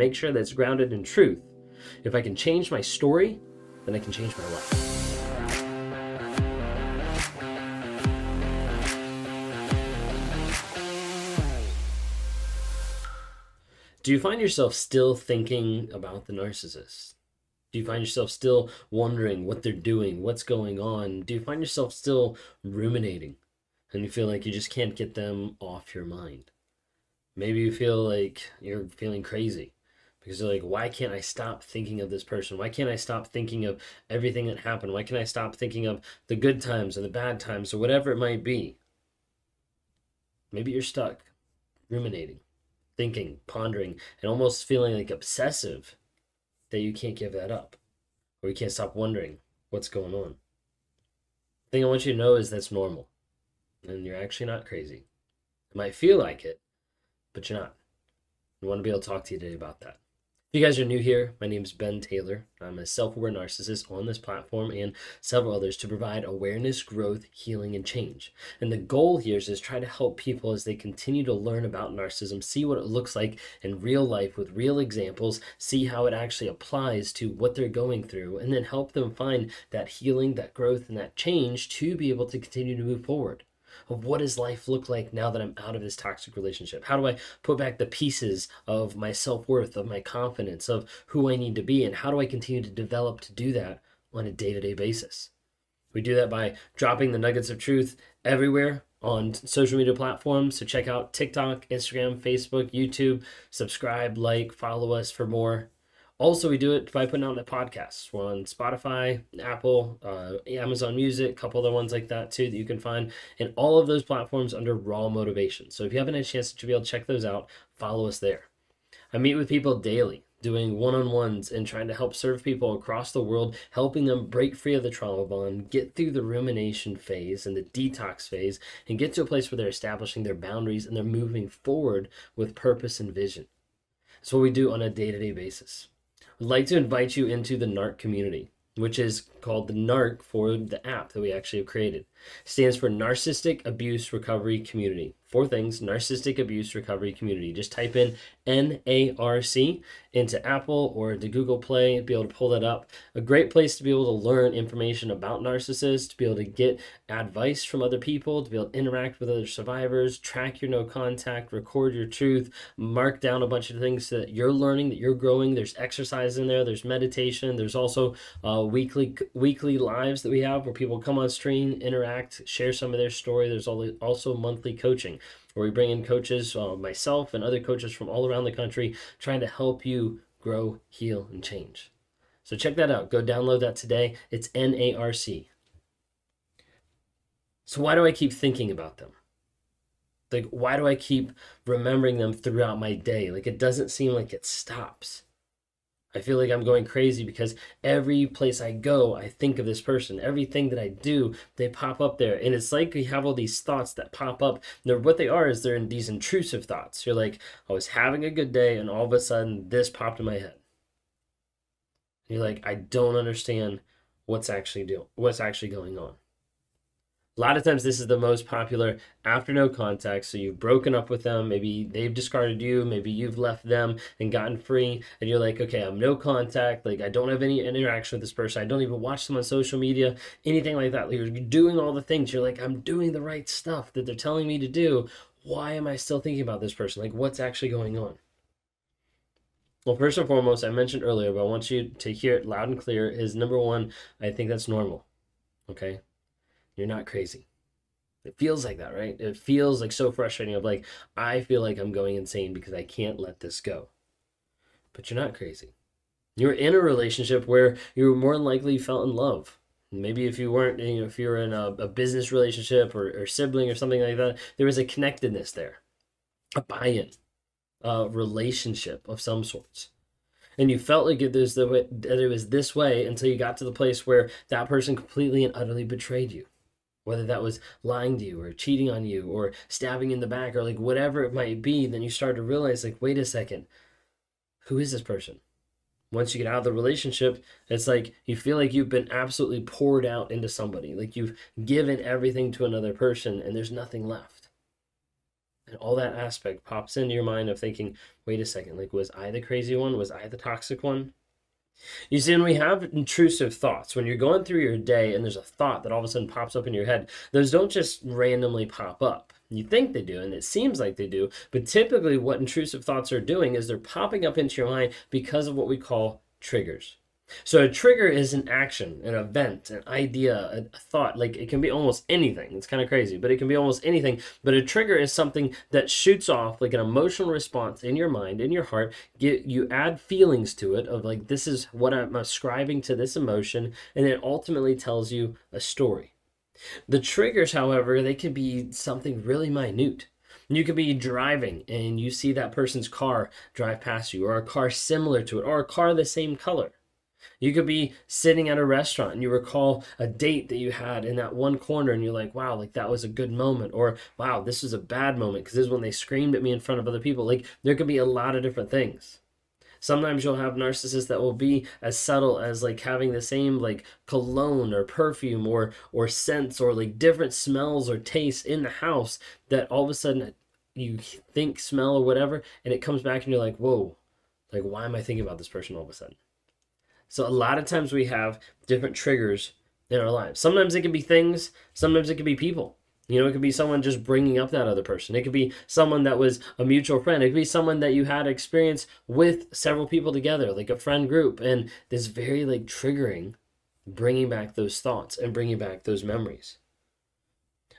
make sure that it's grounded in truth. If I can change my story, then I can change my life. Do you find yourself still thinking about the narcissist? Do you find yourself still wondering what they're doing, what's going on? Do you find yourself still ruminating and you feel like you just can't get them off your mind? Maybe you feel like you're feeling crazy because you're like, why can't I stop thinking of this person? Why can't I stop thinking of everything that happened? Why can't I stop thinking of the good times and the bad times or whatever it might be? Maybe you're stuck ruminating thinking, pondering, and almost feeling like obsessive that you can't give that up or you can't stop wondering what's going on. The thing I want you to know is that's normal and you're actually not crazy. It might feel like it, but you're not. I want to be able to talk to you today about that. If you guys are new here, my name is Ben Taylor. I'm a self aware narcissist on this platform and several others to provide awareness, growth, healing, and change. And the goal here is to try to help people as they continue to learn about narcissism, see what it looks like in real life with real examples, see how it actually applies to what they're going through, and then help them find that healing, that growth, and that change to be able to continue to move forward of what does life look like now that I'm out of this toxic relationship? How do I put back the pieces of my self worth, of my confidence, of who I need to be, and how do I continue to develop to do that on a day to day basis? We do that by dropping the nuggets of truth everywhere on social media platforms. So check out TikTok, Instagram, Facebook, YouTube. Subscribe, like, follow us for more. Also, we do it by putting out the podcasts. On Spotify, Apple, uh, Amazon Music, a couple other ones like that too that you can find, and all of those platforms under Raw Motivation. So if you haven't had a chance to be able to check those out, follow us there. I meet with people daily, doing one on ones and trying to help serve people across the world, helping them break free of the trauma bond, get through the rumination phase and the detox phase, and get to a place where they're establishing their boundaries and they're moving forward with purpose and vision. That's what we do on a day to day basis. Like to invite you into the NARC community, which is called the NARC for the app that we actually have created. It stands for Narcissistic Abuse Recovery Community. Four things Narcissistic Abuse Recovery Community. Just type in NARC into Apple or to Google Play, be able to pull that up. A great place to be able to learn information about narcissists, to be able to get advice from other people, to be able to interact with other survivors, track your no contact, record your truth, mark down a bunch of things that you're learning, that you're growing. There's exercise in there, there's meditation, there's also uh, weekly weekly lives that we have where people come on stream, interact, share some of their story. There's also monthly coaching where we bring in coaches, uh, myself and other coaches from all around the country, trying to help you grow, heal, and change. So check that out. Go download that today. It's NARC. So why do I keep thinking about them? Like, why do I keep remembering them throughout my day? Like, it doesn't seem like it stops. I feel like I'm going crazy because every place I go, I think of this person. Everything that I do, they pop up there. And it's like we have all these thoughts that pop up. They're, what they are is they're in these intrusive thoughts. You're like, I was having a good day, and all of a sudden, this popped in my head. And you're like, I don't understand what's actually do what's actually going on. A lot of times, this is the most popular after no contact. So you've broken up with them. Maybe they've discarded you. Maybe you've left them and gotten free. And you're like, okay, I'm no contact. Like, I don't have any interaction with this person. I don't even watch them on social media, anything like that. Like, you're doing all the things. You're like, I'm doing the right stuff that they're telling me to do. Why am I still thinking about this person? Like, what's actually going on? Well, first and foremost, I mentioned earlier, but I want you to hear it loud and clear is number one, I think that's normal. Okay. You're not crazy. It feels like that, right? It feels like so frustrating of like, I feel like I'm going insane because I can't let this go. But you're not crazy. You're in a relationship where you more than likely felt in love. Maybe if you weren't, you know, if you're in a, a business relationship or, or sibling or something like that, there was a connectedness there, a buy-in, a relationship of some sorts and you felt like it was the way, that it was this way until you got to the place where that person completely and utterly betrayed you whether that was lying to you or cheating on you or stabbing in the back or like whatever it might be, then you start to realize, like, wait a second, who is this person? Once you get out of the relationship, it's like you feel like you've been absolutely poured out into somebody, like you've given everything to another person and there's nothing left. And all that aspect pops into your mind of thinking, wait a second, like, was I the crazy one? Was I the toxic one? You see, when we have intrusive thoughts, when you're going through your day and there's a thought that all of a sudden pops up in your head, those don't just randomly pop up. You think they do, and it seems like they do, but typically what intrusive thoughts are doing is they're popping up into your mind because of what we call triggers. So a trigger is an action, an event, an idea, a thought. Like it can be almost anything. It's kind of crazy, but it can be almost anything. But a trigger is something that shoots off like an emotional response in your mind, in your heart. Get you add feelings to it of like this is what I'm ascribing to this emotion, and it ultimately tells you a story. The triggers, however, they can be something really minute. You could be driving and you see that person's car drive past you, or a car similar to it, or a car the same color you could be sitting at a restaurant and you recall a date that you had in that one corner and you're like, wow, like that was a good moment. Or, wow, this was a bad moment because this is when they screamed at me in front of other people. Like, there could be a lot of different things. Sometimes you'll have narcissists that will be as subtle as like having the same like cologne or perfume or or scents or like different smells or tastes in the house that all of a sudden you think smell or whatever and it comes back and you're like, whoa, like why am I thinking about this person all of a sudden? So a lot of times we have different triggers in our lives. Sometimes it can be things, sometimes it can be people. You know, it could be someone just bringing up that other person. It could be someone that was a mutual friend. It could be someone that you had experience with several people together, like a friend group. And this very like triggering, bringing back those thoughts and bringing back those memories.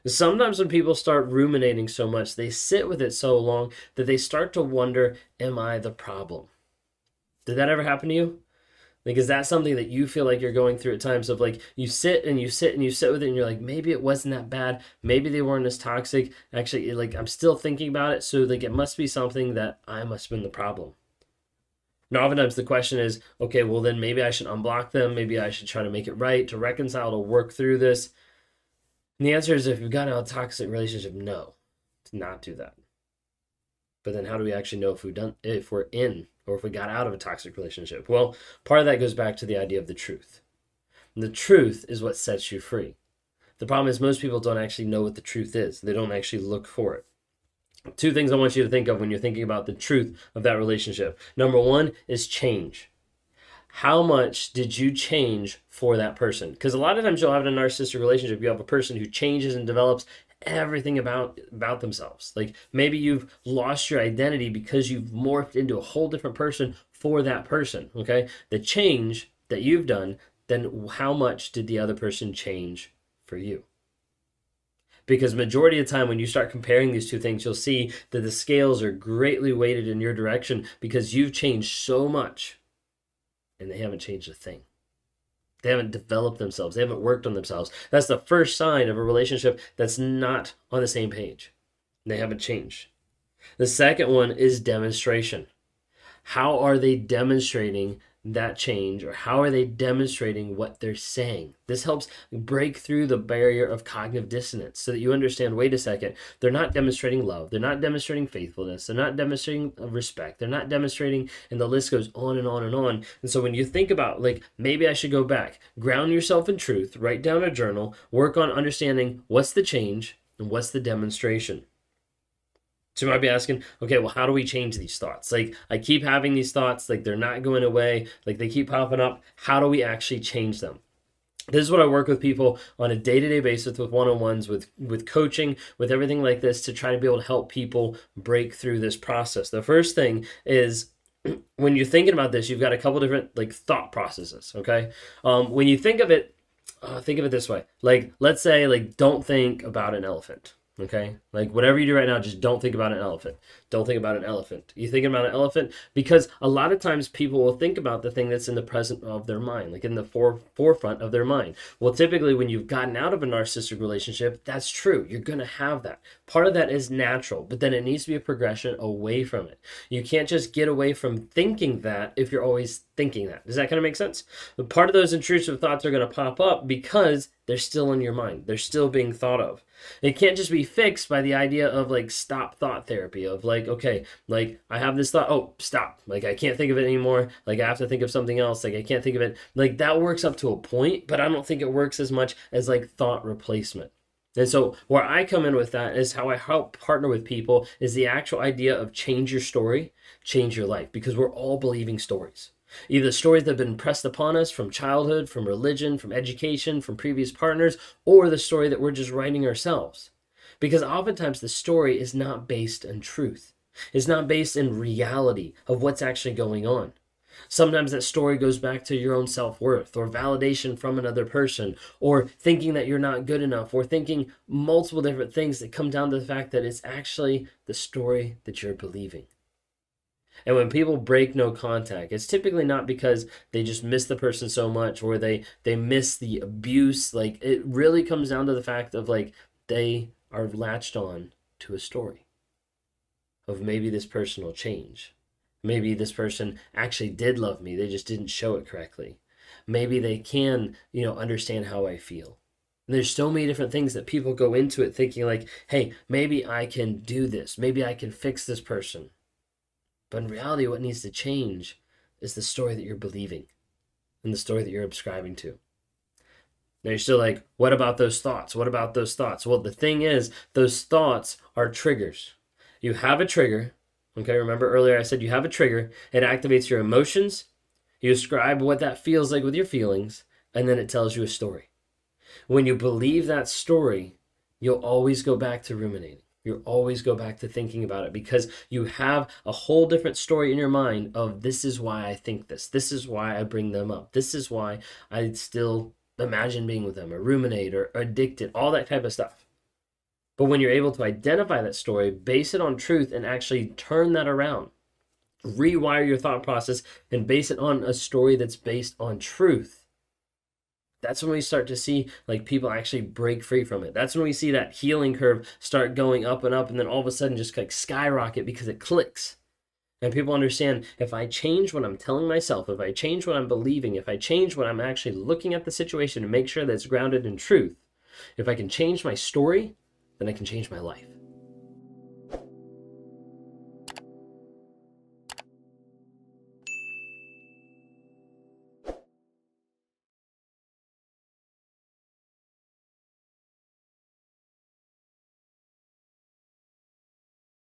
Sometimes when people start ruminating so much, they sit with it so long that they start to wonder, am I the problem? Did that ever happen to you? Like, is that something that you feel like you're going through at times of like you sit and you sit and you sit with it and you're like, maybe it wasn't that bad. Maybe they weren't as toxic. Actually, like, I'm still thinking about it. So, like, it must be something that I must have been the problem. Now, oftentimes the question is, okay, well, then maybe I should unblock them. Maybe I should try to make it right, to reconcile, to work through this. And the answer is if you've got a toxic relationship, no, to not do that. But then how do we actually know if we've done if we're in or if we got out of a toxic relationship? Well, part of that goes back to the idea of the truth. And the truth is what sets you free. The problem is most people don't actually know what the truth is. They don't actually look for it. Two things I want you to think of when you're thinking about the truth of that relationship. Number one is change. How much did you change for that person? Because a lot of times you'll have a narcissistic relationship, you have a person who changes and develops everything about about themselves. Like maybe you've lost your identity because you've morphed into a whole different person for that person, okay? The change that you've done, then how much did the other person change for you? Because majority of the time when you start comparing these two things, you'll see that the scales are greatly weighted in your direction because you've changed so much and they haven't changed a thing. They haven't developed themselves. They haven't worked on themselves. That's the first sign of a relationship that's not on the same page. They haven't changed. The second one is demonstration. How are they demonstrating that change or how are they demonstrating what they're saying? This helps break through the barrier of cognitive dissonance so that you understand wait a second they're not demonstrating love they're not demonstrating faithfulness they're not demonstrating uh, respect they're not demonstrating and the list goes on and on and on. And so when you think about like maybe i should go back ground yourself in truth write down a journal work on understanding what's the change and what's the demonstration so you might be asking, okay, well, how do we change these thoughts? Like, I keep having these thoughts, like they're not going away, like they keep popping up. How do we actually change them? This is what I work with people on a day-to-day basis with one-on-ones, with with coaching, with everything like this to try to be able to help people break through this process. The first thing is when you're thinking about this, you've got a couple different like thought processes. Okay, um, when you think of it, uh, think of it this way: like, let's say, like, don't think about an elephant. Okay? Like whatever you do right now, just don't think about an elephant. Don't think about an elephant. You thinking about an elephant because a lot of times people will think about the thing that's in the present of their mind, like in the fore, forefront of their mind. Well, typically when you've gotten out of a narcissistic relationship, that's true. You're to have that. Part of that is natural, but then it needs to be a progression away from it. You can't just get away from thinking that if you're always thinking that. Does that kind of make sense? But part of those intrusive thoughts are to pop up because they're still in your mind. They're still being thought of. It can't just be fixed by the idea of like stop thought therapy of like, okay, like I have this thought, oh, stop. Like I can't think of it anymore. Like I have to think of something else. Like I can't think of it. Like that works up to a point, but I don't think it works as much as like thought replacement. And so where I come in with that is how I help partner with people is the actual idea of change your story, change your life, because we're all believing stories. Either stories that have been pressed upon us from childhood, from religion, from education, from previous partners, or the story that we're just writing ourselves. Because oftentimes the story is not based in truth. It's not based in reality of what's actually going on. Sometimes that story goes back to your own self worth or validation from another person or thinking that you're not good enough or thinking multiple different things that come down to the fact that it's actually the story that you're believing. And when people break no contact, it's typically not because they just miss the person so much or they they miss the abuse. Like it really comes down to the fact of like they are latched on to a story of maybe this person will change Maybe this person actually did love me, they just didn't show it correctly. Maybe they can, you know, understand how I feel. And there's so many different things that people go into it thinking like, "Hey, maybe I can do this. Maybe I can fix this person." But in reality, what needs to change is the story that you're believing and the story that you're subscribing to. Now you're still like, what about those thoughts? What about those thoughts? Well, the thing is, those thoughts are triggers. You have a trigger, Okay, remember earlier I said you have a trigger, it activates your emotions, you describe what that feels like with your feelings, and then it tells you a story. When you believe that story, you'll always go back to ruminating. You'll always go back to thinking about it because you have a whole different story in your mind of this is why I think this. This is why I bring them up. This is why I still imagine being with them or ruminate or addicted, all that type of stuff. But when you're able to identify that story, base it on truth, and actually turn that around, rewire your thought process, and base it on a story that's based on truth, that's when we start to see like people actually break free from it. That's when we see that healing curve start going up and up, and then all of a sudden just like skyrocket because it clicks. And people understand if I change what I'm telling myself, if I change what I'm believing, if I change what I'm actually looking at the situation and make sure that it's grounded in truth, if I can change my story, then I can change my life.